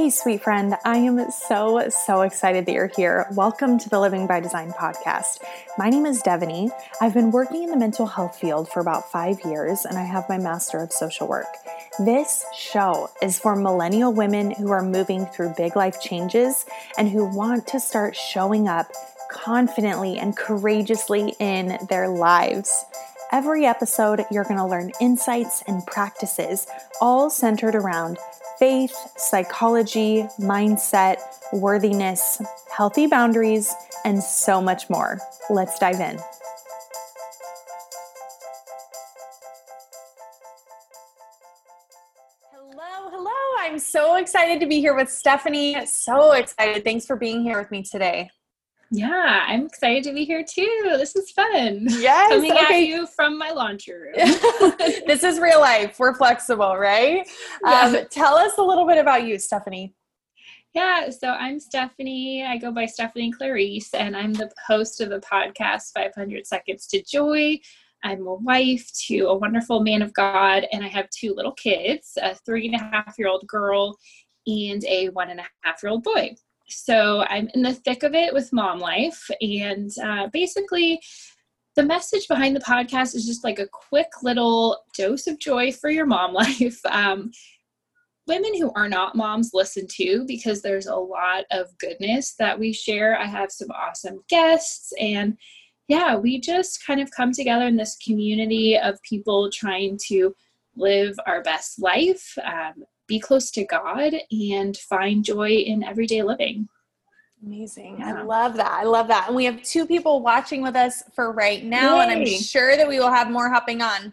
Hey, sweet friend. I am so, so excited that you're here. Welcome to the Living by Design podcast. My name is Devoney. I've been working in the mental health field for about five years, and I have my Master of Social Work. This show is for millennial women who are moving through big life changes and who want to start showing up confidently and courageously in their lives. Every episode, you're going to learn insights and practices, all centered around faith, psychology, mindset, worthiness, healthy boundaries, and so much more. Let's dive in. Hello, hello. I'm so excited to be here with Stephanie. So excited. Thanks for being here with me today. Yeah, I'm excited to be here too. This is fun. Yes. Coming okay. at you from my laundry room. this is real life. We're flexible, right? Yeah. Um, tell us a little bit about you, Stephanie. Yeah, so I'm Stephanie. I go by Stephanie Clarice, and I'm the host of the podcast 500 Seconds to Joy. I'm a wife to a wonderful man of God, and I have two little kids a three and a half year old girl and a one and a half year old boy. So I'm in the thick of it with mom life. And uh, basically, the message behind the podcast is just like a quick little dose of joy for your mom life. Um, women who are not moms listen to because there's a lot of goodness that we share. I have some awesome guests and yeah, we just kind of come together in this community of people trying to live our best life, um, be close to God and find joy in everyday living. Amazing. Yeah. I love that. I love that. And we have two people watching with us for right now, Yay. and I'm sure that we will have more hopping on.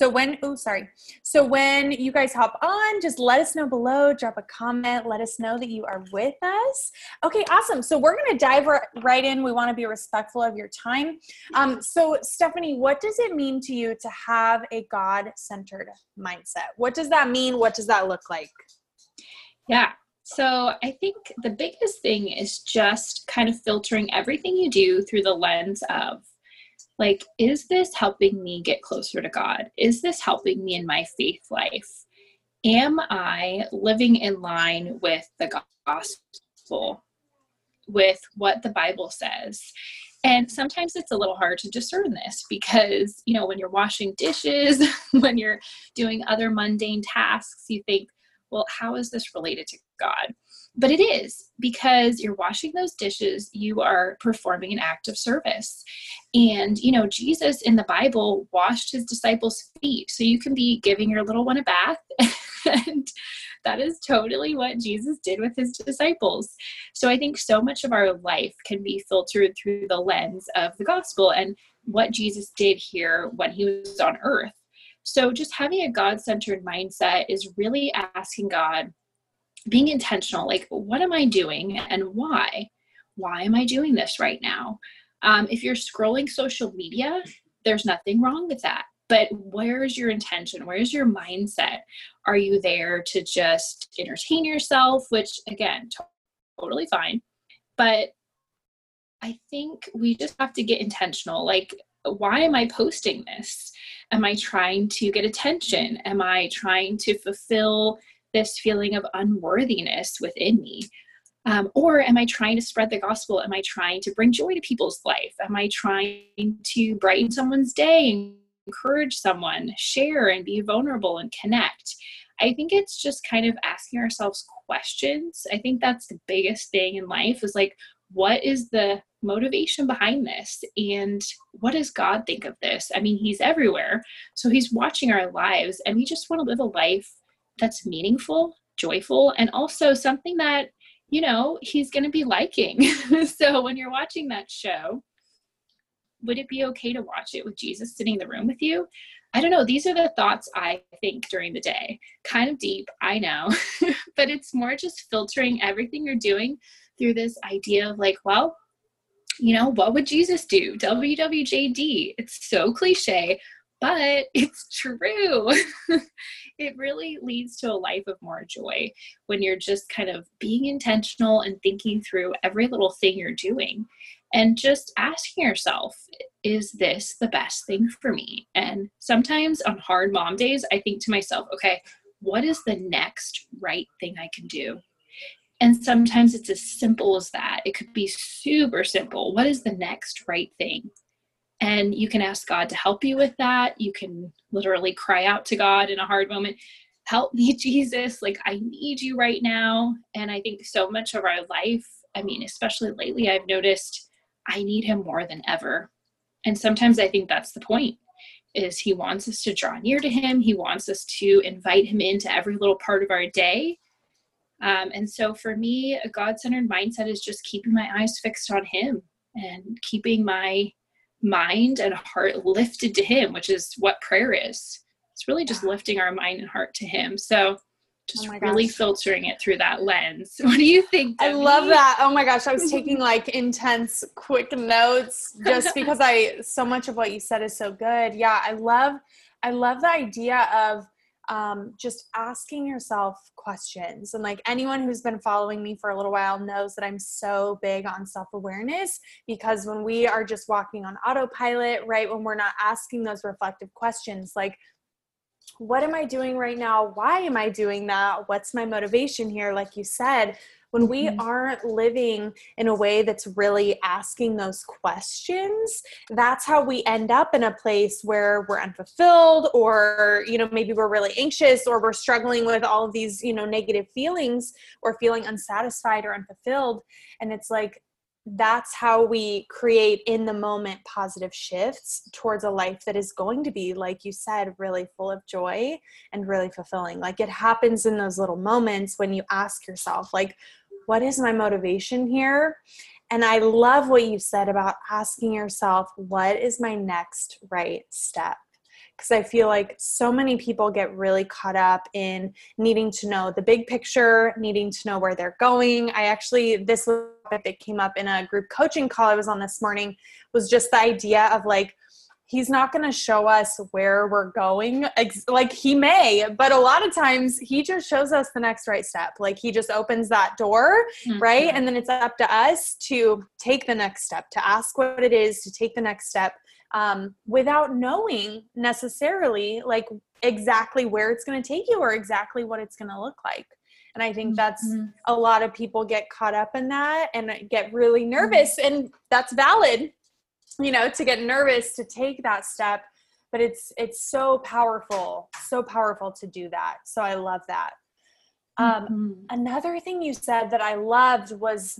So when, oh, sorry. So when you guys hop on, just let us know below, drop a comment, let us know that you are with us. Okay, awesome. So we're going to dive right in. We want to be respectful of your time. Um, so, Stephanie, what does it mean to you to have a God centered mindset? What does that mean? What does that look like? Yeah. So I think the biggest thing is just kind of filtering everything you do through the lens of like, is this helping me get closer to God? Is this helping me in my faith life? Am I living in line with the gospel, with what the Bible says? And sometimes it's a little hard to discern this because, you know, when you're washing dishes, when you're doing other mundane tasks, you think, well, how is this related to God? But it is because you're washing those dishes, you are performing an act of service. And, you know, Jesus in the Bible washed his disciples' feet. So you can be giving your little one a bath. and that is totally what Jesus did with his disciples. So I think so much of our life can be filtered through the lens of the gospel and what Jesus did here when he was on earth. So just having a God centered mindset is really asking God, being intentional like what am i doing and why? Why am i doing this right now? Um, if you're scrolling social media there's nothing wrong with that but where's your intention? Where's your mindset? Are you there to just entertain yourself which again totally fine but i think we just have to get intentional like why am i posting this? Am i trying to get attention? Am i trying to fulfill this feeling of unworthiness within me? Um, or am I trying to spread the gospel? Am I trying to bring joy to people's life? Am I trying to brighten someone's day, encourage someone, share and be vulnerable and connect? I think it's just kind of asking ourselves questions. I think that's the biggest thing in life is like, what is the motivation behind this? And what does God think of this? I mean, He's everywhere. So He's watching our lives, and we just want to live a life that's meaningful, joyful, and also something that, you know, he's going to be liking. so when you're watching that show, would it be okay to watch it with Jesus sitting in the room with you? I don't know. These are the thoughts I think during the day. Kind of deep, I know, but it's more just filtering everything you're doing through this idea of like, well, you know, what would Jesus do? WWJD. It's so cliche, but it's true. it really leads to a life of more joy when you're just kind of being intentional and thinking through every little thing you're doing and just asking yourself, is this the best thing for me? And sometimes on hard mom days, I think to myself, okay, what is the next right thing I can do? And sometimes it's as simple as that. It could be super simple. What is the next right thing? And you can ask God to help you with that. You can literally cry out to God in a hard moment, Help me, Jesus. Like, I need you right now. And I think so much of our life, I mean, especially lately, I've noticed I need Him more than ever. And sometimes I think that's the point is he wants us to draw near to him he wants us to invite him into every little part of our day um, and so for me a god-centered mindset is just keeping my eyes fixed on him and keeping my mind and heart lifted to him which is what prayer is it's really just lifting our mind and heart to him so just oh really filtering it through that lens. What do you think? Debbie? I love that. Oh my gosh, I was taking like intense quick notes just because I so much of what you said is so good. Yeah, I love I love the idea of um, just asking yourself questions. And like anyone who's been following me for a little while knows that I'm so big on self awareness because when we are just walking on autopilot, right, when we're not asking those reflective questions, like what am I doing right now? Why am I doing that? What's my motivation here? Like you said, when we mm-hmm. aren't living in a way that's really asking those questions that's how we end up in a place where we're unfulfilled or you know maybe we're really anxious or we're struggling with all of these you know negative feelings or feeling unsatisfied or unfulfilled and it's like that's how we create in the moment positive shifts towards a life that is going to be like you said really full of joy and really fulfilling like it happens in those little moments when you ask yourself like what is my motivation here and i love what you said about asking yourself what is my next right step because I feel like so many people get really caught up in needing to know the big picture, needing to know where they're going. I actually, this topic that came up in a group coaching call I was on this morning was just the idea of like, he's not going to show us where we're going like he may but a lot of times he just shows us the next right step like he just opens that door mm-hmm. right and then it's up to us to take the next step to ask what it is to take the next step um, without knowing necessarily like exactly where it's going to take you or exactly what it's going to look like and i think that's mm-hmm. a lot of people get caught up in that and get really nervous mm-hmm. and that's valid you know to get nervous to take that step but it's it's so powerful so powerful to do that so i love that um, mm-hmm. another thing you said that i loved was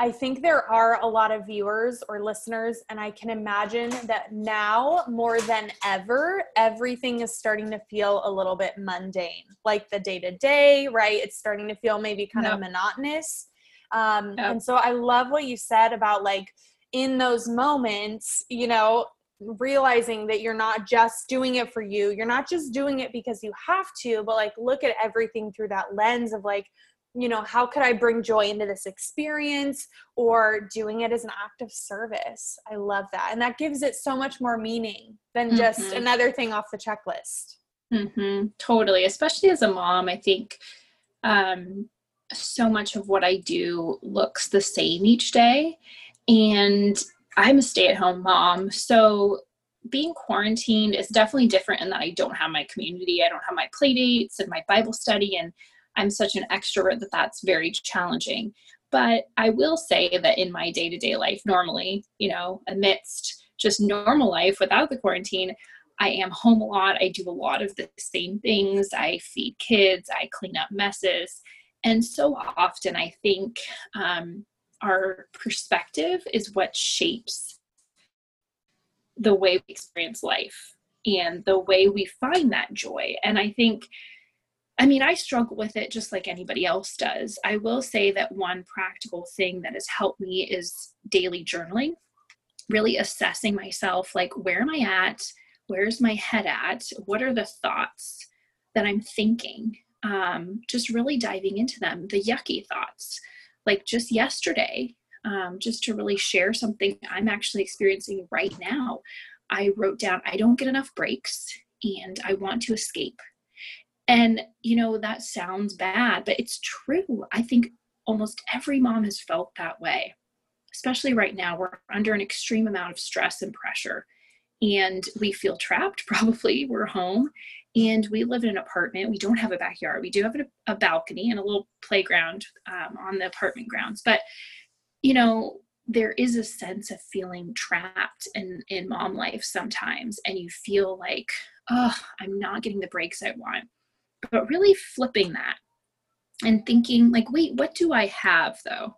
I think there are a lot of viewers or listeners, and I can imagine that now more than ever, everything is starting to feel a little bit mundane, like the day to day, right? It's starting to feel maybe kind yep. of monotonous. Um, yep. And so I love what you said about like in those moments, you know, realizing that you're not just doing it for you, you're not just doing it because you have to, but like look at everything through that lens of like, you know how could i bring joy into this experience or doing it as an act of service? I love that. And that gives it so much more meaning than just mm-hmm. another thing off the checklist. Mm-hmm. totally. Especially as a mom i think um, so much of what i do looks the same each day and i'm a stay-at-home mom so being quarantined is definitely different in that I don't have my community. I don't have my play dates and my Bible study and I'm such an extrovert that that's very challenging. But I will say that in my day to day life, normally, you know, amidst just normal life without the quarantine, I am home a lot. I do a lot of the same things. I feed kids, I clean up messes. And so often, I think um, our perspective is what shapes the way we experience life and the way we find that joy. And I think I mean, I struggle with it just like anybody else does. I will say that one practical thing that has helped me is daily journaling, really assessing myself like, where am I at? Where's my head at? What are the thoughts that I'm thinking? Um, just really diving into them, the yucky thoughts. Like just yesterday, um, just to really share something I'm actually experiencing right now, I wrote down, I don't get enough breaks and I want to escape and, you know, that sounds bad, but it's true. I think almost every mom has felt that way, especially right now. We're under an extreme amount of stress and pressure. and we feel trapped probably we're home and we live in an apartment. We don't have a backyard. We do have a, a balcony and a little playground um, on the apartment grounds. But you know there is a sense of feeling trapped in in mom life sometimes and you feel like oh i'm not getting the breaks i want. But really flipping that and thinking like wait what do i have though?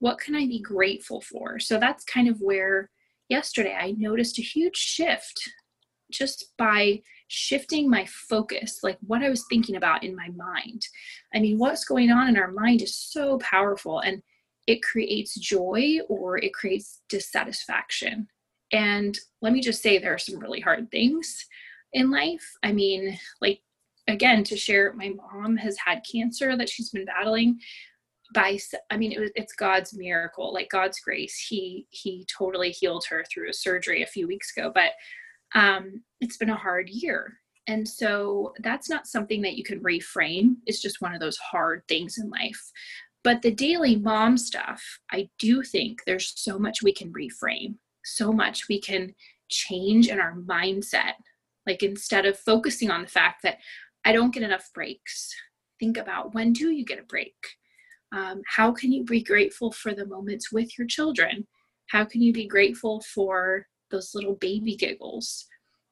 What can i be grateful for? So that's kind of where yesterday i noticed a huge shift just by shifting my focus like what i was thinking about in my mind i mean what's going on in our mind is so powerful and it creates joy or it creates dissatisfaction. And let me just say, there are some really hard things in life. I mean, like, again, to share, my mom has had cancer that she's been battling by i mean it was, it's god's miracle like god's grace he he totally healed her through a surgery a few weeks ago but um it's been a hard year and so that's not something that you can reframe it's just one of those hard things in life but the daily mom stuff, I do think there's so much we can reframe, so much we can change in our mindset. Like instead of focusing on the fact that I don't get enough breaks, think about when do you get a break? Um, how can you be grateful for the moments with your children? How can you be grateful for those little baby giggles?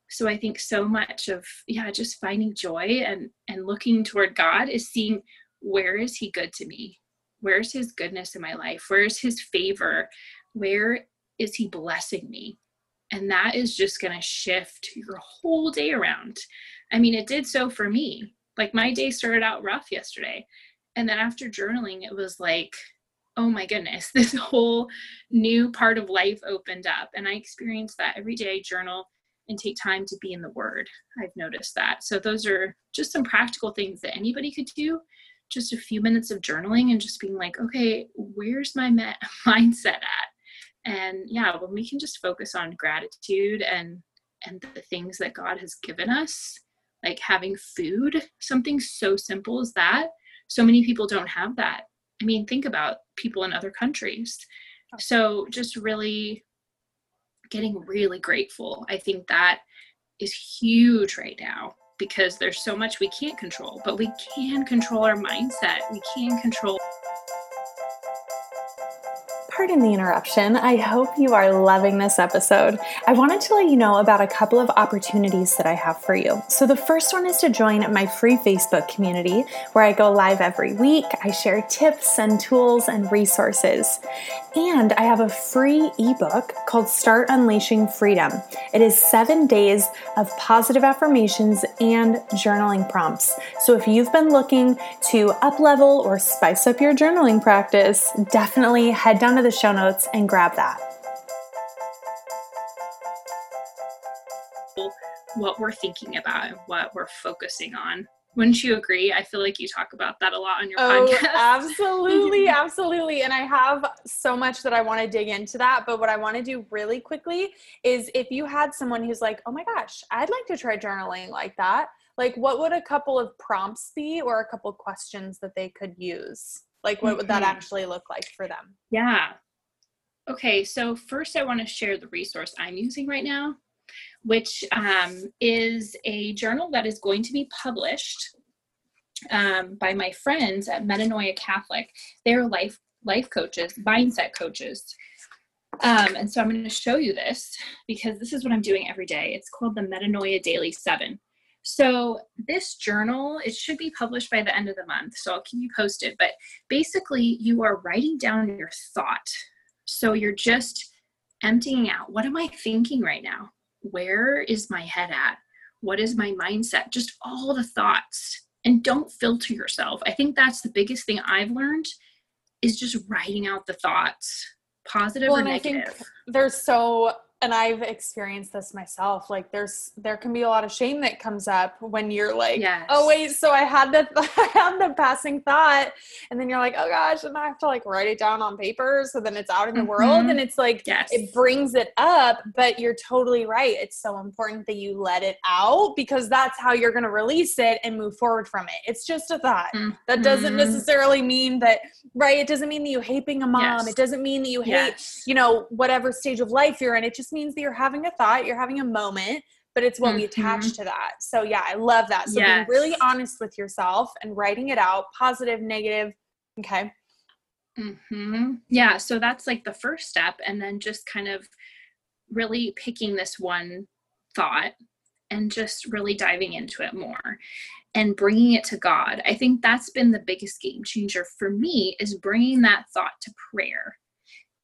So I think so much of yeah, just finding joy and and looking toward God is seeing where is He good to me? Where's his goodness in my life? Where's his favor? Where is he blessing me? And that is just going to shift your whole day around. I mean, it did so for me. Like my day started out rough yesterday. And then after journaling, it was like, oh my goodness, this whole new part of life opened up. And I experience that every day, journal and take time to be in the word. I've noticed that. So those are just some practical things that anybody could do just a few minutes of journaling and just being like, okay, where's my mindset at? And yeah, when we can just focus on gratitude and and the things that God has given us, like having food, something so simple as that. So many people don't have that. I mean, think about people in other countries. Oh. So just really getting really grateful. I think that is huge right now because there's so much we can't control, but we can control our mindset. We can control Pardon the interruption. I hope you are loving this episode. I wanted to let you know about a couple of opportunities that I have for you. So, the first one is to join my free Facebook community where I go live every week. I share tips and tools and resources. And I have a free ebook called Start Unleashing Freedom. It is seven days of positive affirmations and journaling prompts. So, if you've been looking to up level or spice up your journaling practice, definitely head down to the show notes and grab that. What we're thinking about and what we're focusing on. Wouldn't you agree? I feel like you talk about that a lot on your oh, podcast. Absolutely, absolutely. And I have so much that I want to dig into that. But what I want to do really quickly is if you had someone who's like, oh my gosh, I'd like to try journaling like that, like what would a couple of prompts be or a couple questions that they could use? Like, what would that mm-hmm. actually look like for them? Yeah. Okay, so first I want to share the resource I'm using right now, which um, is a journal that is going to be published um, by my friends at Metanoia Catholic. They're life life coaches, mindset coaches. Um, and so I'm going to show you this because this is what I'm doing every day. It's called the Metanoia Daily 7. So this journal, it should be published by the end of the month. So I'll keep you posted. But basically, you are writing down your thought. So you're just emptying out. What am I thinking right now? Where is my head at? What is my mindset? Just all the thoughts. And don't filter yourself. I think that's the biggest thing I've learned is just writing out the thoughts, positive well, or negative. there's so and I've experienced this myself. Like there's there can be a lot of shame that comes up when you're like, yes. oh wait, so I had the I had the passing thought, and then you're like, oh gosh, and I have to like write it down on paper so then it's out in the mm-hmm. world, and it's like yes. it brings it up. But you're totally right. It's so important that you let it out because that's how you're gonna release it and move forward from it. It's just a thought. Mm-hmm. That doesn't necessarily mean that right. It doesn't mean that you hate being a mom. Yes. It doesn't mean that you hate you know whatever stage of life you're in. It just just means that you're having a thought, you're having a moment, but it's what mm-hmm. we attach to that. So yeah, I love that. So yes. being really honest with yourself and writing it out, positive, negative. Okay. Mm-hmm. Yeah. So that's like the first step. And then just kind of really picking this one thought and just really diving into it more and bringing it to God. I think that's been the biggest game changer for me is bringing that thought to prayer.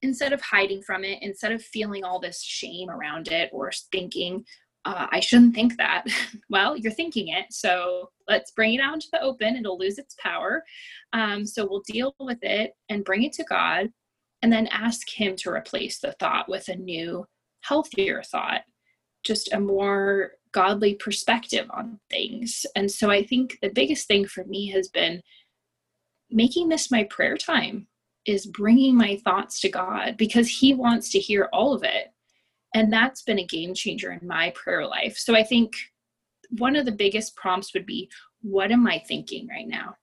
Instead of hiding from it, instead of feeling all this shame around it or thinking, uh, I shouldn't think that. well, you're thinking it. So let's bring it out into the open. It'll lose its power. Um, so we'll deal with it and bring it to God and then ask Him to replace the thought with a new, healthier thought, just a more godly perspective on things. And so I think the biggest thing for me has been making this my prayer time is bringing my thoughts to God because He wants to hear all of it and that's been a game changer in my prayer life. So I think one of the biggest prompts would be what am I thinking right now?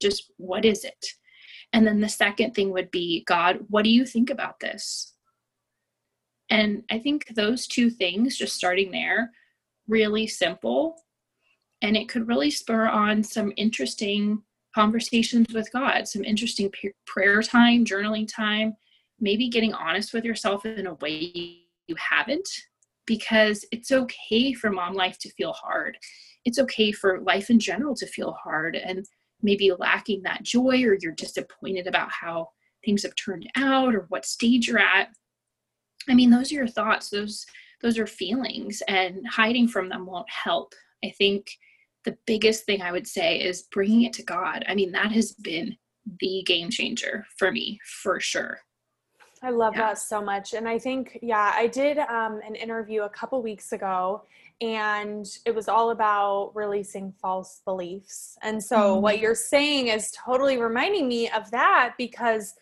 Just what is it? And then the second thing would be God, what do you think about this? And I think those two things, just starting there, really simple. And it could really spur on some interesting conversations with God, some interesting prayer time, journaling time, maybe getting honest with yourself in a way you haven't because it's okay for mom life to feel hard. It's okay for life in general to feel hard and maybe lacking that joy or you're disappointed about how things have turned out or what stage you're at. I mean, those are your thoughts, those those are feelings and hiding from them won't help. I think the biggest thing I would say is bringing it to God. I mean, that has been the game changer for me for sure. I love yeah. that so much. And I think, yeah, I did um, an interview a couple weeks ago and it was all about releasing false beliefs. And so mm-hmm. what you're saying is totally reminding me of that because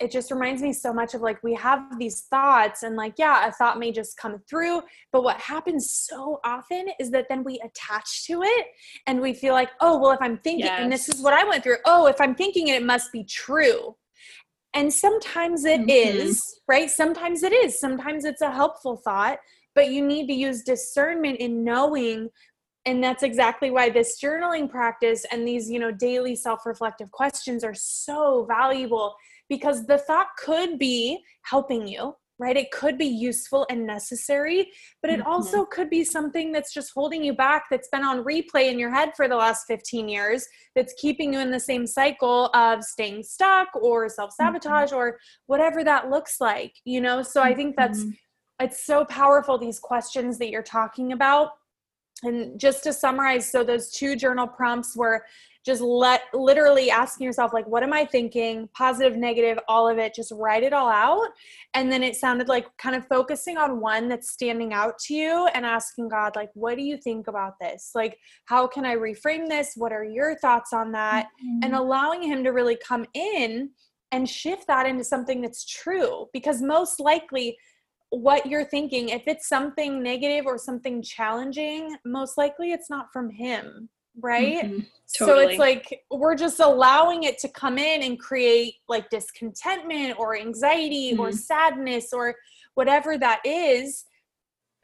it just reminds me so much of like we have these thoughts and like yeah a thought may just come through but what happens so often is that then we attach to it and we feel like oh well if i'm thinking yes. and this is what i went through oh if i'm thinking it, it must be true and sometimes it mm-hmm. is, right? Sometimes it is. Sometimes it's a helpful thought, but you need to use discernment in knowing and that's exactly why this journaling practice and these you know daily self-reflective questions are so valuable because the thought could be helping you right? It could be useful and necessary, but it mm-hmm. also could be something that's just holding you back, that's been on replay in your head for the last 15 years, that's keeping you in the same cycle of staying stuck or self sabotage mm-hmm. or whatever that looks like, you know? So I think that's. Mm-hmm. It's so powerful, these questions that you're talking about. And just to summarize, so those two journal prompts were just let literally asking yourself like what am i thinking? Positive negative all of it just write it all out. And then it sounded like kind of focusing on one that's standing out to you and asking god like what do you think about this? Like how can i reframe this? What are your thoughts on that? Mm-hmm. and allowing him to really come in and shift that into something that's true. Because most likely what you're thinking if it's something negative or something challenging most likely it's not from him right mm-hmm. totally. so it's like we're just allowing it to come in and create like discontentment or anxiety mm-hmm. or sadness or whatever that is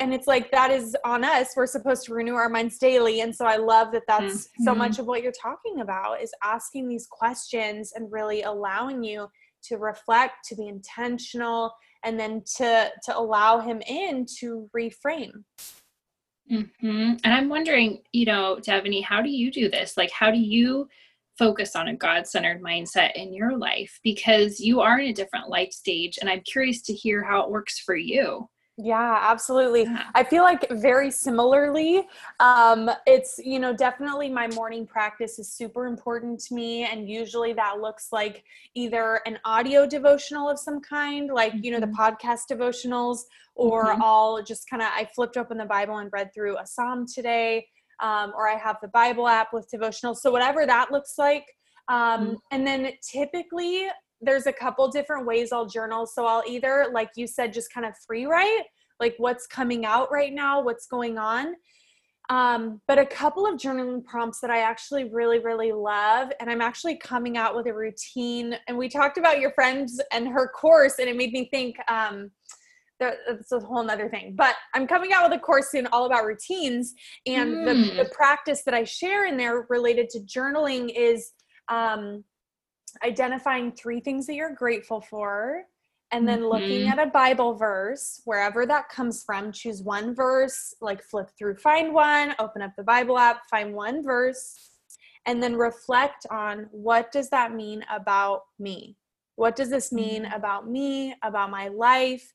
and it's like that is on us we're supposed to renew our minds daily and so i love that that's mm-hmm. so much of what you're talking about is asking these questions and really allowing you to reflect to be intentional and then to to allow him in to reframe Mm-hmm. And I'm wondering, you know, Devoney, how do you do this? Like, how do you focus on a God centered mindset in your life? Because you are in a different life stage, and I'm curious to hear how it works for you. Yeah, absolutely. I feel like very similarly. Um, it's, you know, definitely my morning practice is super important to me. And usually that looks like either an audio devotional of some kind, like, you know, the mm-hmm. podcast devotionals, or mm-hmm. I'll just kind of, I flipped open the Bible and read through a psalm today, um, or I have the Bible app with devotionals. So whatever that looks like. Um, mm-hmm. And then typically there's a couple different ways I'll journal. So I'll either, like you said, just kind of free write, like what's coming out right now, what's going on. Um, but a couple of journaling prompts that I actually really, really love. And I'm actually coming out with a routine. And we talked about your friends and her course, and it made me think um, that's a whole nother thing. But I'm coming out with a course soon all about routines. And mm. the, the hmm. practice that I share in there related to journaling is um, identifying three things that you're grateful for and then mm-hmm. looking at a Bible verse, wherever that comes from, choose one verse, like flip through, find one, open up the Bible app, find one verse, and then reflect on what does that mean about me? What does this mean mm-hmm. about me, about my life?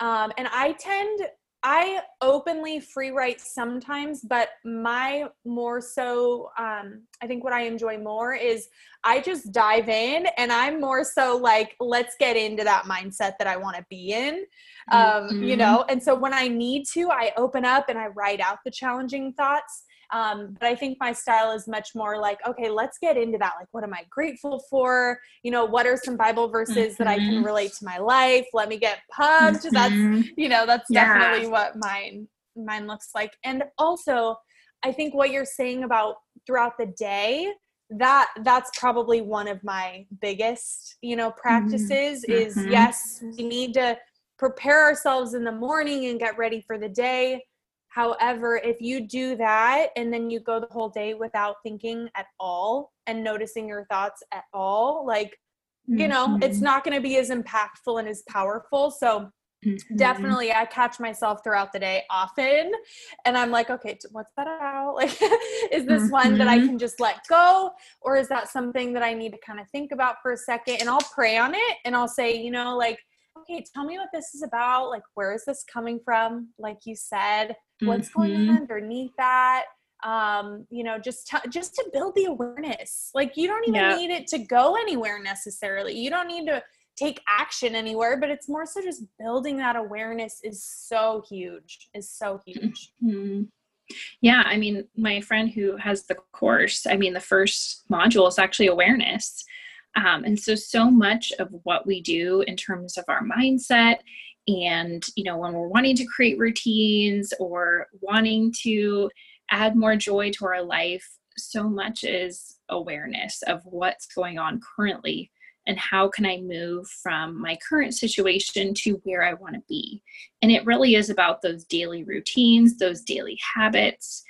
Um, and I tend, I openly free write sometimes, but my more so, um, I think what I enjoy more is I just dive in and I'm more so like, let's get into that mindset that I want to be in. Um, mm-hmm. You know, and so when I need to, I open up and I write out the challenging thoughts. Um, but I think my style is much more like, okay, let's get into that. Like, what am I grateful for? You know, what are some Bible verses mm-hmm. that I can mm-hmm. relate to my life? Let me get pumped. Mm-hmm. That's, you know, that's yeah. definitely what mine mine looks like. And also, I think what you're saying about throughout the day, that that's probably one of my biggest, you know, practices mm-hmm. is yes, we need to prepare ourselves in the morning and get ready for the day However, if you do that and then you go the whole day without thinking at all and noticing your thoughts at all, like, mm-hmm. you know, it's mm-hmm. not going to be as impactful and as powerful. So, Mm-hmm. definitely i catch myself throughout the day often and i'm like okay what's that about like is this mm-hmm. one that i mm-hmm. can just let go or is that something that i need to kind of think about for a second and i'll pray on it and i'll say you know like okay tell me what this is about like where is this coming from like you said what's mm-hmm. going on underneath that um you know just t- just to build the awareness like you don't even yeah. need it to go anywhere necessarily you don't need to take action anywhere but it's more so just building that awareness is so huge is so huge mm-hmm. yeah i mean my friend who has the course i mean the first module is actually awareness um, and so so much of what we do in terms of our mindset and you know when we're wanting to create routines or wanting to add more joy to our life so much is awareness of what's going on currently and how can i move from my current situation to where i want to be. And it really is about those daily routines those daily habits.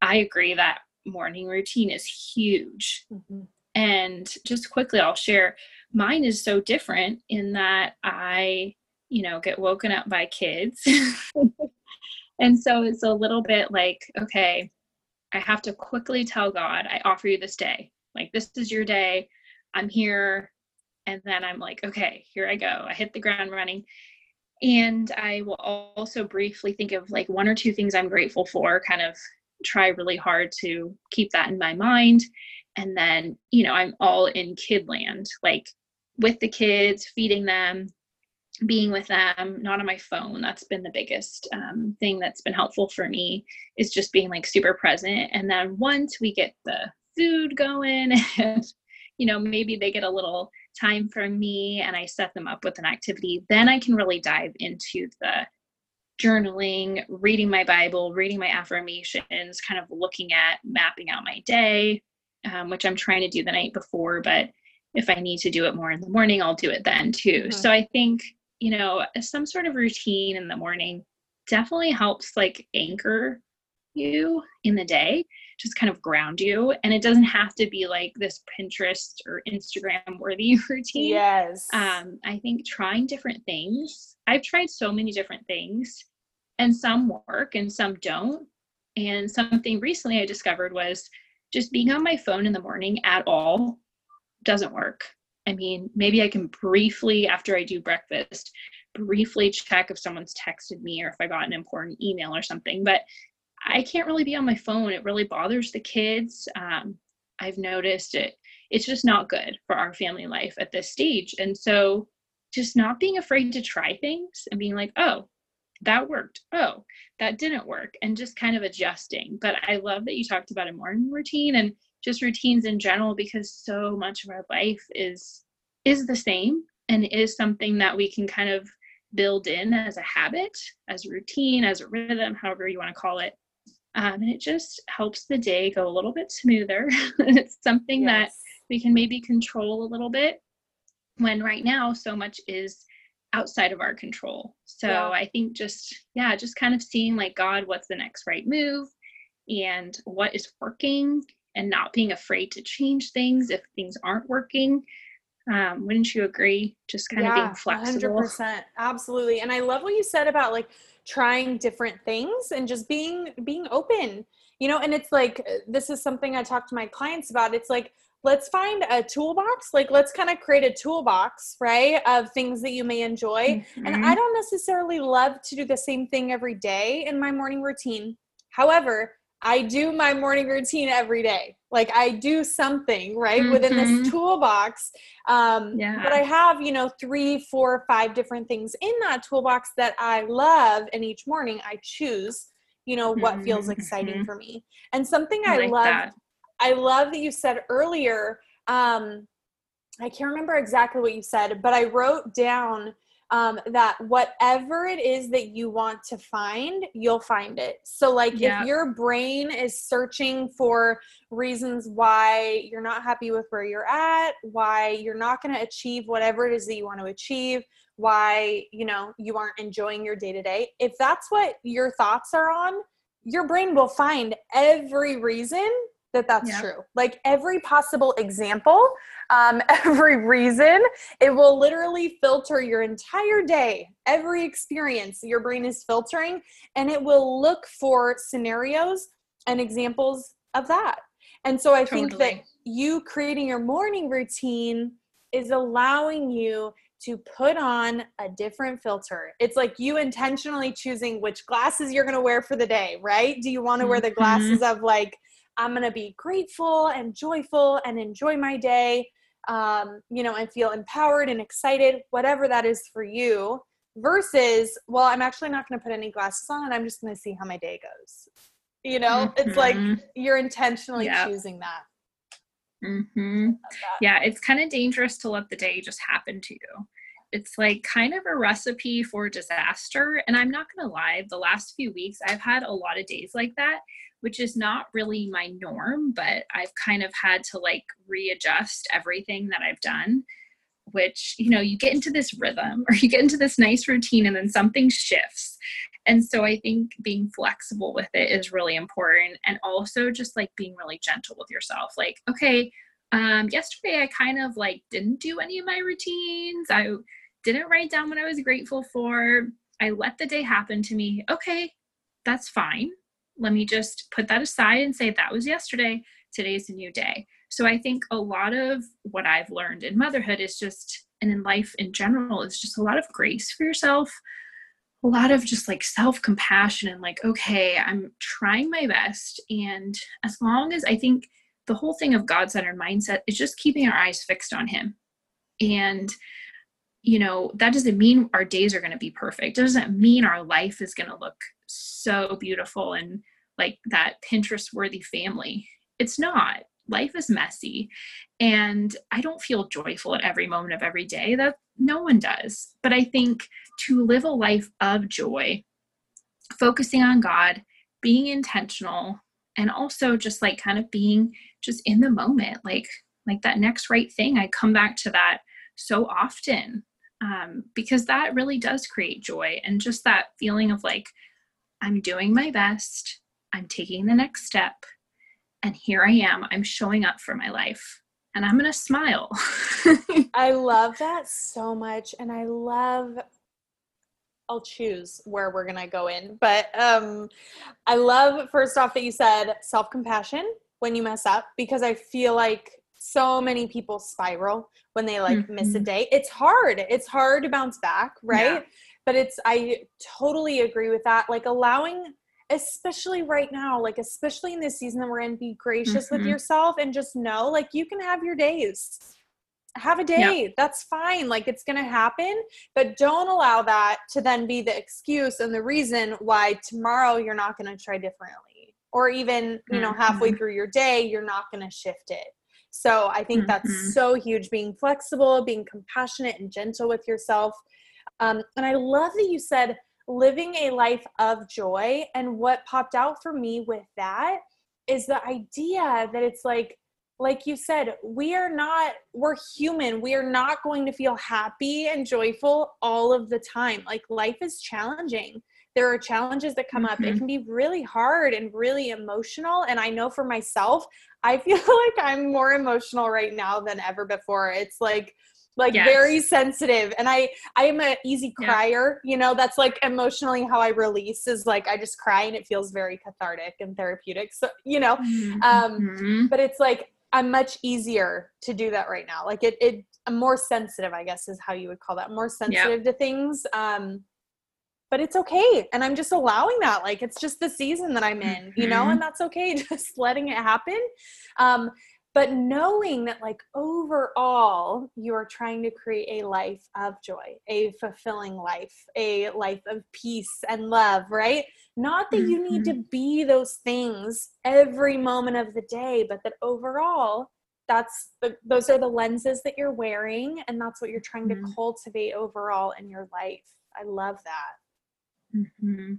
I agree that morning routine is huge. Mm-hmm. And just quickly i'll share mine is so different in that i you know, get woken up by kids. and so it's a little bit like, okay, I have to quickly tell God, I offer you this day. Like, this is your day. I'm here. And then I'm like, okay, here I go. I hit the ground running. And I will also briefly think of like one or two things I'm grateful for, kind of try really hard to keep that in my mind. And then, you know, I'm all in kid land, like with the kids, feeding them, being with them not on my phone. That's been the biggest um, thing that's been helpful for me is just being like super present. And then once we get the food going and you know maybe they get a little time from me and i set them up with an activity then i can really dive into the journaling reading my bible reading my affirmations kind of looking at mapping out my day um, which i'm trying to do the night before but if i need to do it more in the morning i'll do it then too mm-hmm. so i think you know, some sort of routine in the morning definitely helps like anchor you in the day, just kind of ground you. And it doesn't have to be like this Pinterest or Instagram worthy routine. Yes. Um, I think trying different things. I've tried so many different things, and some work and some don't. And something recently I discovered was just being on my phone in the morning at all doesn't work. I mean, maybe I can briefly, after I do breakfast, briefly check if someone's texted me or if I got an important email or something. But I can't really be on my phone. It really bothers the kids. Um, I've noticed it. It's just not good for our family life at this stage. And so, just not being afraid to try things and being like, oh, that worked. Oh, that didn't work. And just kind of adjusting. But I love that you talked about a morning routine. And just routines in general because so much of our life is is the same and is something that we can kind of build in as a habit as a routine as a rhythm however you want to call it um, and it just helps the day go a little bit smoother it's something yes. that we can maybe control a little bit when right now so much is outside of our control. So yeah. I think just, yeah, just kind of seeing like, God, what's the next right move and what is working and not being afraid to change things if things aren't working. Um, wouldn't you agree? Just kind yeah, of being flexible. 100%. Absolutely. And I love what you said about like trying different things and just being being open. You know, and it's like this is something I talk to my clients about. It's like let's find a toolbox like let's kind of create a toolbox right of things that you may enjoy mm-hmm. and i don't necessarily love to do the same thing every day in my morning routine however i do my morning routine every day like i do something right mm-hmm. within this mm-hmm. toolbox um yeah. but i have you know three four five different things in that toolbox that i love and each morning i choose you know what mm-hmm. feels exciting mm-hmm. for me and something i, I like love that I love that you said earlier, um, I can't remember exactly what you said, but I wrote down um, that whatever it is that you want to find, you'll find it. So, like, yeah. if your brain is searching for reasons why you're not happy with where you're at, why you're not going to achieve whatever it is that you want to achieve, why, you know, you aren't enjoying your day to day, if that's what your thoughts are on, your brain will find every reason that that's yeah. true. Like every possible example, um, every reason, it will literally filter your entire day, every experience your brain is filtering, and it will look for scenarios and examples of that. And so I totally. think that you creating your morning routine is allowing you to put on a different filter. It's like you intentionally choosing which glasses you're going to wear for the day, right? Do you want to wear the mm-hmm. glasses of like I'm going to be grateful and joyful and enjoy my day, um, you know, and feel empowered and excited, whatever that is for you, versus, well, I'm actually not going to put any glasses on and I'm just going to see how my day goes. You know, mm-hmm. it's like mm-hmm. you're intentionally choosing that. Mm-hmm. Yeah, it's kind of dangerous to let the day just happen to you. It's like kind of a recipe for disaster. And I'm not going to lie, the last few weeks, I've had a lot of days like that which is not really my norm, but I've kind of had to like readjust everything that I've done. Which, you know, you get into this rhythm or you get into this nice routine and then something shifts. And so I think being flexible with it is really important. And also just like being really gentle with yourself. Like, okay, um, yesterday I kind of like didn't do any of my routines. I didn't write down what I was grateful for. I let the day happen to me. Okay, that's fine let me just put that aside and say that was yesterday today's a new day. So i think a lot of what i've learned in motherhood is just and in life in general is just a lot of grace for yourself a lot of just like self compassion and like okay i'm trying my best. And as long as i think the whole thing of god centered mindset is just keeping our eyes fixed on him. And you know that doesn't mean our days are going to be perfect. It doesn't mean our life is going to look so beautiful and like that Pinterest worthy family. It's not. Life is messy. And I don't feel joyful at every moment of every day. That no one does. But I think to live a life of joy, focusing on God, being intentional, and also just like kind of being just in the moment, like like that next right thing. I come back to that so often um, because that really does create joy and just that feeling of like I'm doing my best. I'm taking the next step. And here I am. I'm showing up for my life. And I'm going to smile. I love that so much. And I love I'll choose where we're gonna go in. But um, I love first off that you said self compassion when you mess up because I feel like so many people spiral when they like mm-hmm. miss a mm-hmm. day. It's hard. It's hard to bounce back, right? Yeah. But it's I totally agree with that. Like allowing especially right now, like especially in this season that we're in, be gracious mm-hmm. with yourself and just know like you can have your days. Have a day. Yep. That's fine. Like it's going to happen, but don't allow that to then be the excuse and the reason why tomorrow you're not going to try differently. Or even, you know, halfway mm-hmm. through your day, you're not going to shift it. So I think mm-hmm. that's so huge being flexible, being compassionate and gentle with yourself. Um, and I love that you said living a life of joy. And what popped out for me with that is the idea that it's like like you said, we are not, we're human. We are not going to feel happy and joyful all of the time. Like life is challenging. There are challenges that come mm-hmm. up. It mm-hmm. can be really hard and really emotional. And I know for myself, I feel like I'm more emotional right now than ever before. It's like, like yes. very sensitive and i i am an easy crier yeah. you know that's like emotionally how i release is like i just cry and it feels very cathartic and therapeutic so you know mm-hmm. um but it's like i'm much easier to do that right now like it it i'm more sensitive i guess is how you would call that more sensitive to things um but it's okay and i'm just allowing that like it's just the season that i'm in you know mm-hmm. and that's okay just letting it happen um but knowing that like overall you are trying to create a life of joy a fulfilling life a life of peace and love right not that you need to mm-hmm. be those things every moment of the day but that overall that's the, those are the lenses that you're wearing and that's what you're trying to mm-hmm. cultivate overall in your life i love that mm-hmm.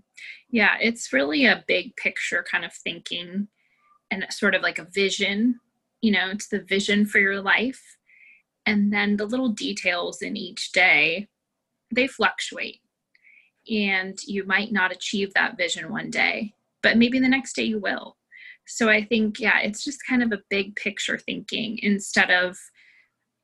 yeah it's really a big picture kind of thinking and sort of like a vision you know it's the vision for your life. And then the little details in each day they fluctuate. And you might not achieve that vision one day but maybe the next day you will. So i think yeah it's just kind of a big picture thinking instead of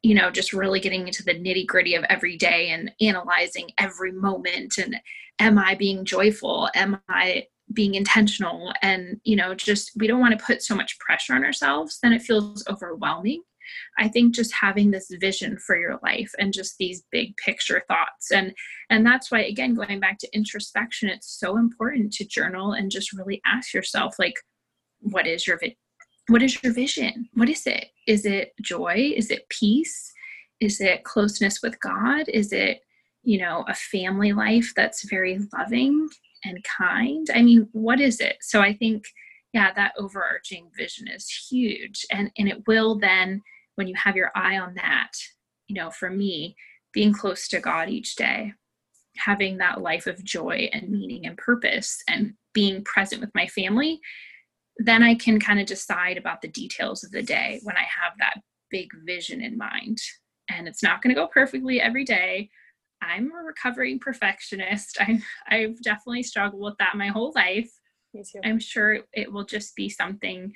you know just really getting into the nitty gritty of every day and analyzing every moment and am i being joyful? Am i being intentional and you know just we don't want to put so much pressure on ourselves then it feels overwhelming. I think just having this vision for your life and just these big picture thoughts and and that's why again going back to introspection it's so important to journal and just really ask yourself like what is your vi- what is your vision? What is it? Is it joy? Is it peace? Is it closeness with god? Is it you know a family life that's very loving and kind? I mean what is it? So i think yeah that overarching vision is huge and and it will then when you have your eye on that you know for me being close to god each day having that life of joy and meaning and purpose and being present with my family then i can kind of decide about the details of the day when i have that big vision in mind. And it's not going to go perfectly every day I'm a recovering perfectionist. I, I've definitely struggled with that my whole life. Me too. I'm sure it will just be something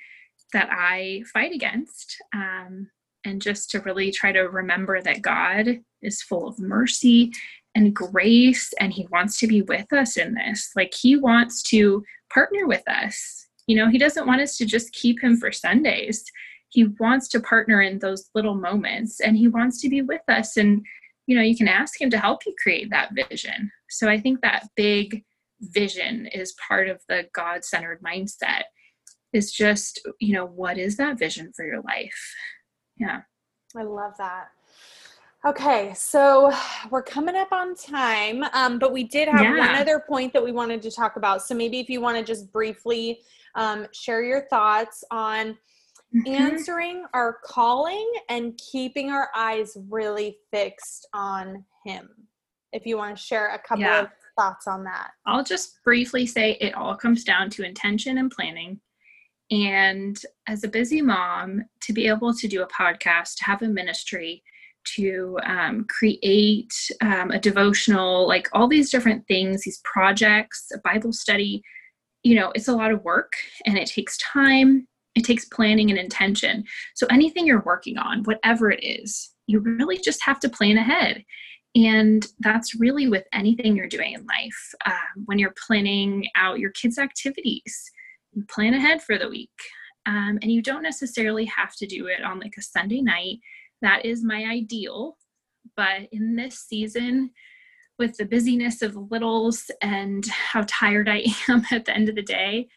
that I fight against. Um, and just to really try to remember that God is full of mercy and grace, and He wants to be with us in this. Like, He wants to partner with us. You know, He doesn't want us to just keep Him for Sundays. He wants to partner in those little moments, and He wants to be with us and you know you can ask him to help you create that vision so i think that big vision is part of the god centered mindset is just you know what is that vision for your life yeah i love that okay so we're coming up on time um, but we did have yeah. one other point that we wanted to talk about so maybe if you want to just briefly um, share your thoughts on. Answering our calling and keeping our eyes really fixed on Him. If you want to share a couple yeah. of thoughts on that, I'll just briefly say it all comes down to intention and planning. And as a busy mom, to be able to do a podcast, to have a ministry, to um, create um, a devotional, like all these different things, these projects, a Bible study, you know, it's a lot of work and it takes time it takes planning and intention. So anything you're working on, whatever it is, you really just have to plan ahead. And that's really with anything you're doing in life. Um, when you're planning out your kids' activities, you plan ahead for the week. Um, and you don't necessarily have to do it on like a Sunday night. That is my ideal. But in this season, with the busyness of littles and how tired I am at the end of the day,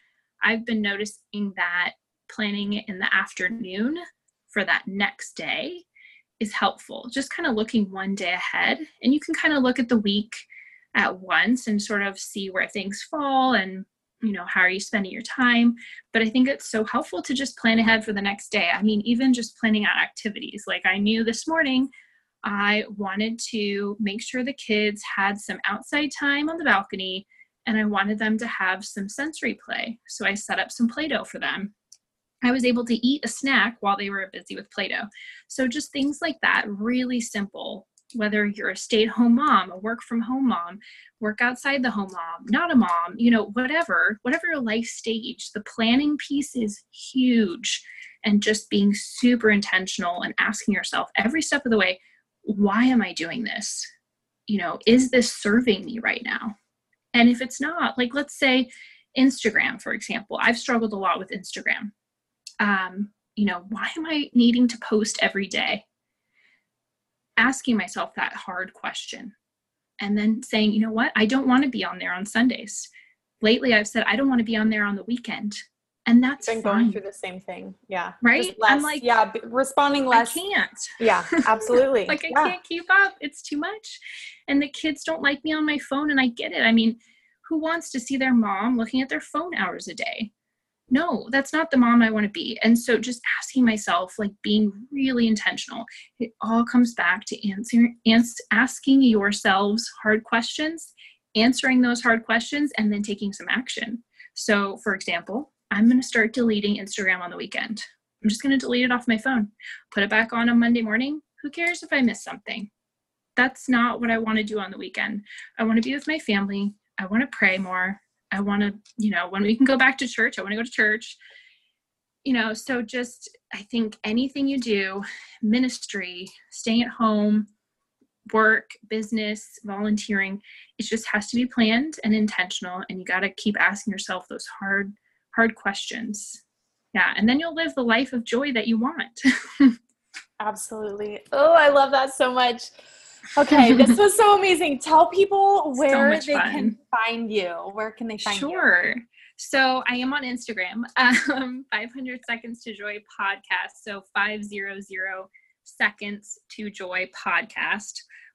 I've been noticing that planning in the afternoon for that next day is helpful. Just kind of looking one day ahead, and you can kind of look at the week at once and sort of see where things fall and you know how are you spending your time. But i think it's so helpful to just plan ahead for the next day. I mean even just planning out activities. Like i knew this morning i wanted to make sure the kids had some outside time on the balcony and i wanted them to have some sensory play. So i set up some play-doh for them I was able to eat a snack while they were busy with Play Doh. So, just things like that, really simple. Whether you're a stay at home mom, a work from home mom, work outside the home mom, not a mom, you know, whatever, whatever your life stage, the planning piece is huge. And just being super intentional and asking yourself every step of the way, why am I doing this? You know, is this serving me right now? And if it's not, like let's say Instagram, for example, I've struggled a lot with Instagram um, you know, why am I needing to post every day? Asking myself that hard question and then saying, you know what, I don't want to be on there on Sundays. Lately, I've said I don't want to be on there on the weekend, and that's been going through the same thing. Yeah, right. Less, I'm like, yeah, responding less. I can't. Yeah, absolutely. like I can't keep up. It's too much, and the kids don't like me on my phone, and I get it. I mean, who wants to see their mom looking at their phone hours a day? No, that's not the mom I want to be. And so just asking myself, like being really intentional, it all comes back to answering, ans- asking yourselves hard questions, answering those hard questions, and then taking some action. So, for example, I'm going to start deleting Instagram on the weekend. I'm just going to delete it off my phone, put it back on on Monday morning. Who cares if I miss something? That's not what I want to do on the weekend. I want to be with my family. I want to pray more. I want to, you know, when we can go back to church, I want to go to church. You know, so just I think anything you do, ministry, staying at home, work, business, volunteering, it just has to be planned and intentional and you got to keep asking yourself those hard hard questions. Yeah, and then you'll live the life of joy that you want. Absolutely. Oh, I love that so much. Okay, this was so amazing. Tell people where so they fun. can find you. Where can they find sure. you? Sure. So I am on Instagram, um, 500 Seconds to Joy podcast. So 500 Seconds to Joy podcast.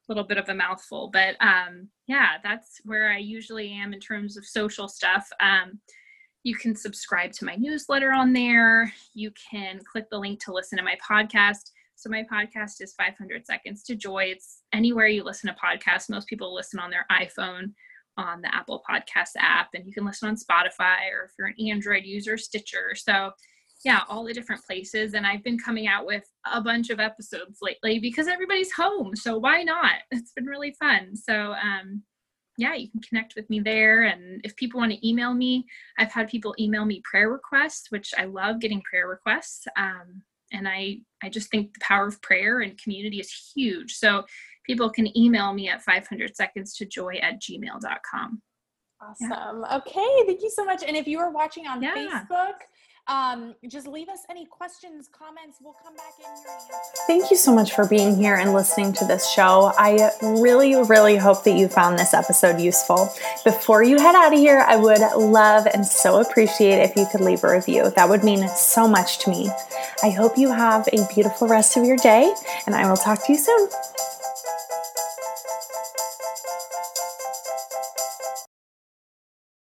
A little bit of a mouthful, but um, yeah, that's where I usually am in terms of social stuff. Um, you can subscribe to my newsletter on there. You can click the link to listen to my podcast. So my podcast is 500 Seconds to Joy. It's anywhere you listen to podcasts. Most people listen on their iPhone on the Apple Podcast app, and you can listen on Spotify or if you're an Android user, Stitcher. So yeah, all the different places. And I've been coming out with a bunch of episodes lately because everybody's home. So why not? It's been really fun. So um yeah, you can connect with me there. And if people want to email me, I've had people email me prayer requests, which I love getting prayer requests. Um, and i i just think the power of prayer and community is huge so people can email me at 500 seconds to joy at gmail.com awesome yeah. okay thank you so much and if you are watching on yeah. facebook um, just leave us any questions, comments. We'll come back in. Thank you so much for being here and listening to this show. I really, really hope that you found this episode useful. Before you head out of here, I would love and so appreciate if you could leave a review. That would mean so much to me. I hope you have a beautiful rest of your day, and I will talk to you soon.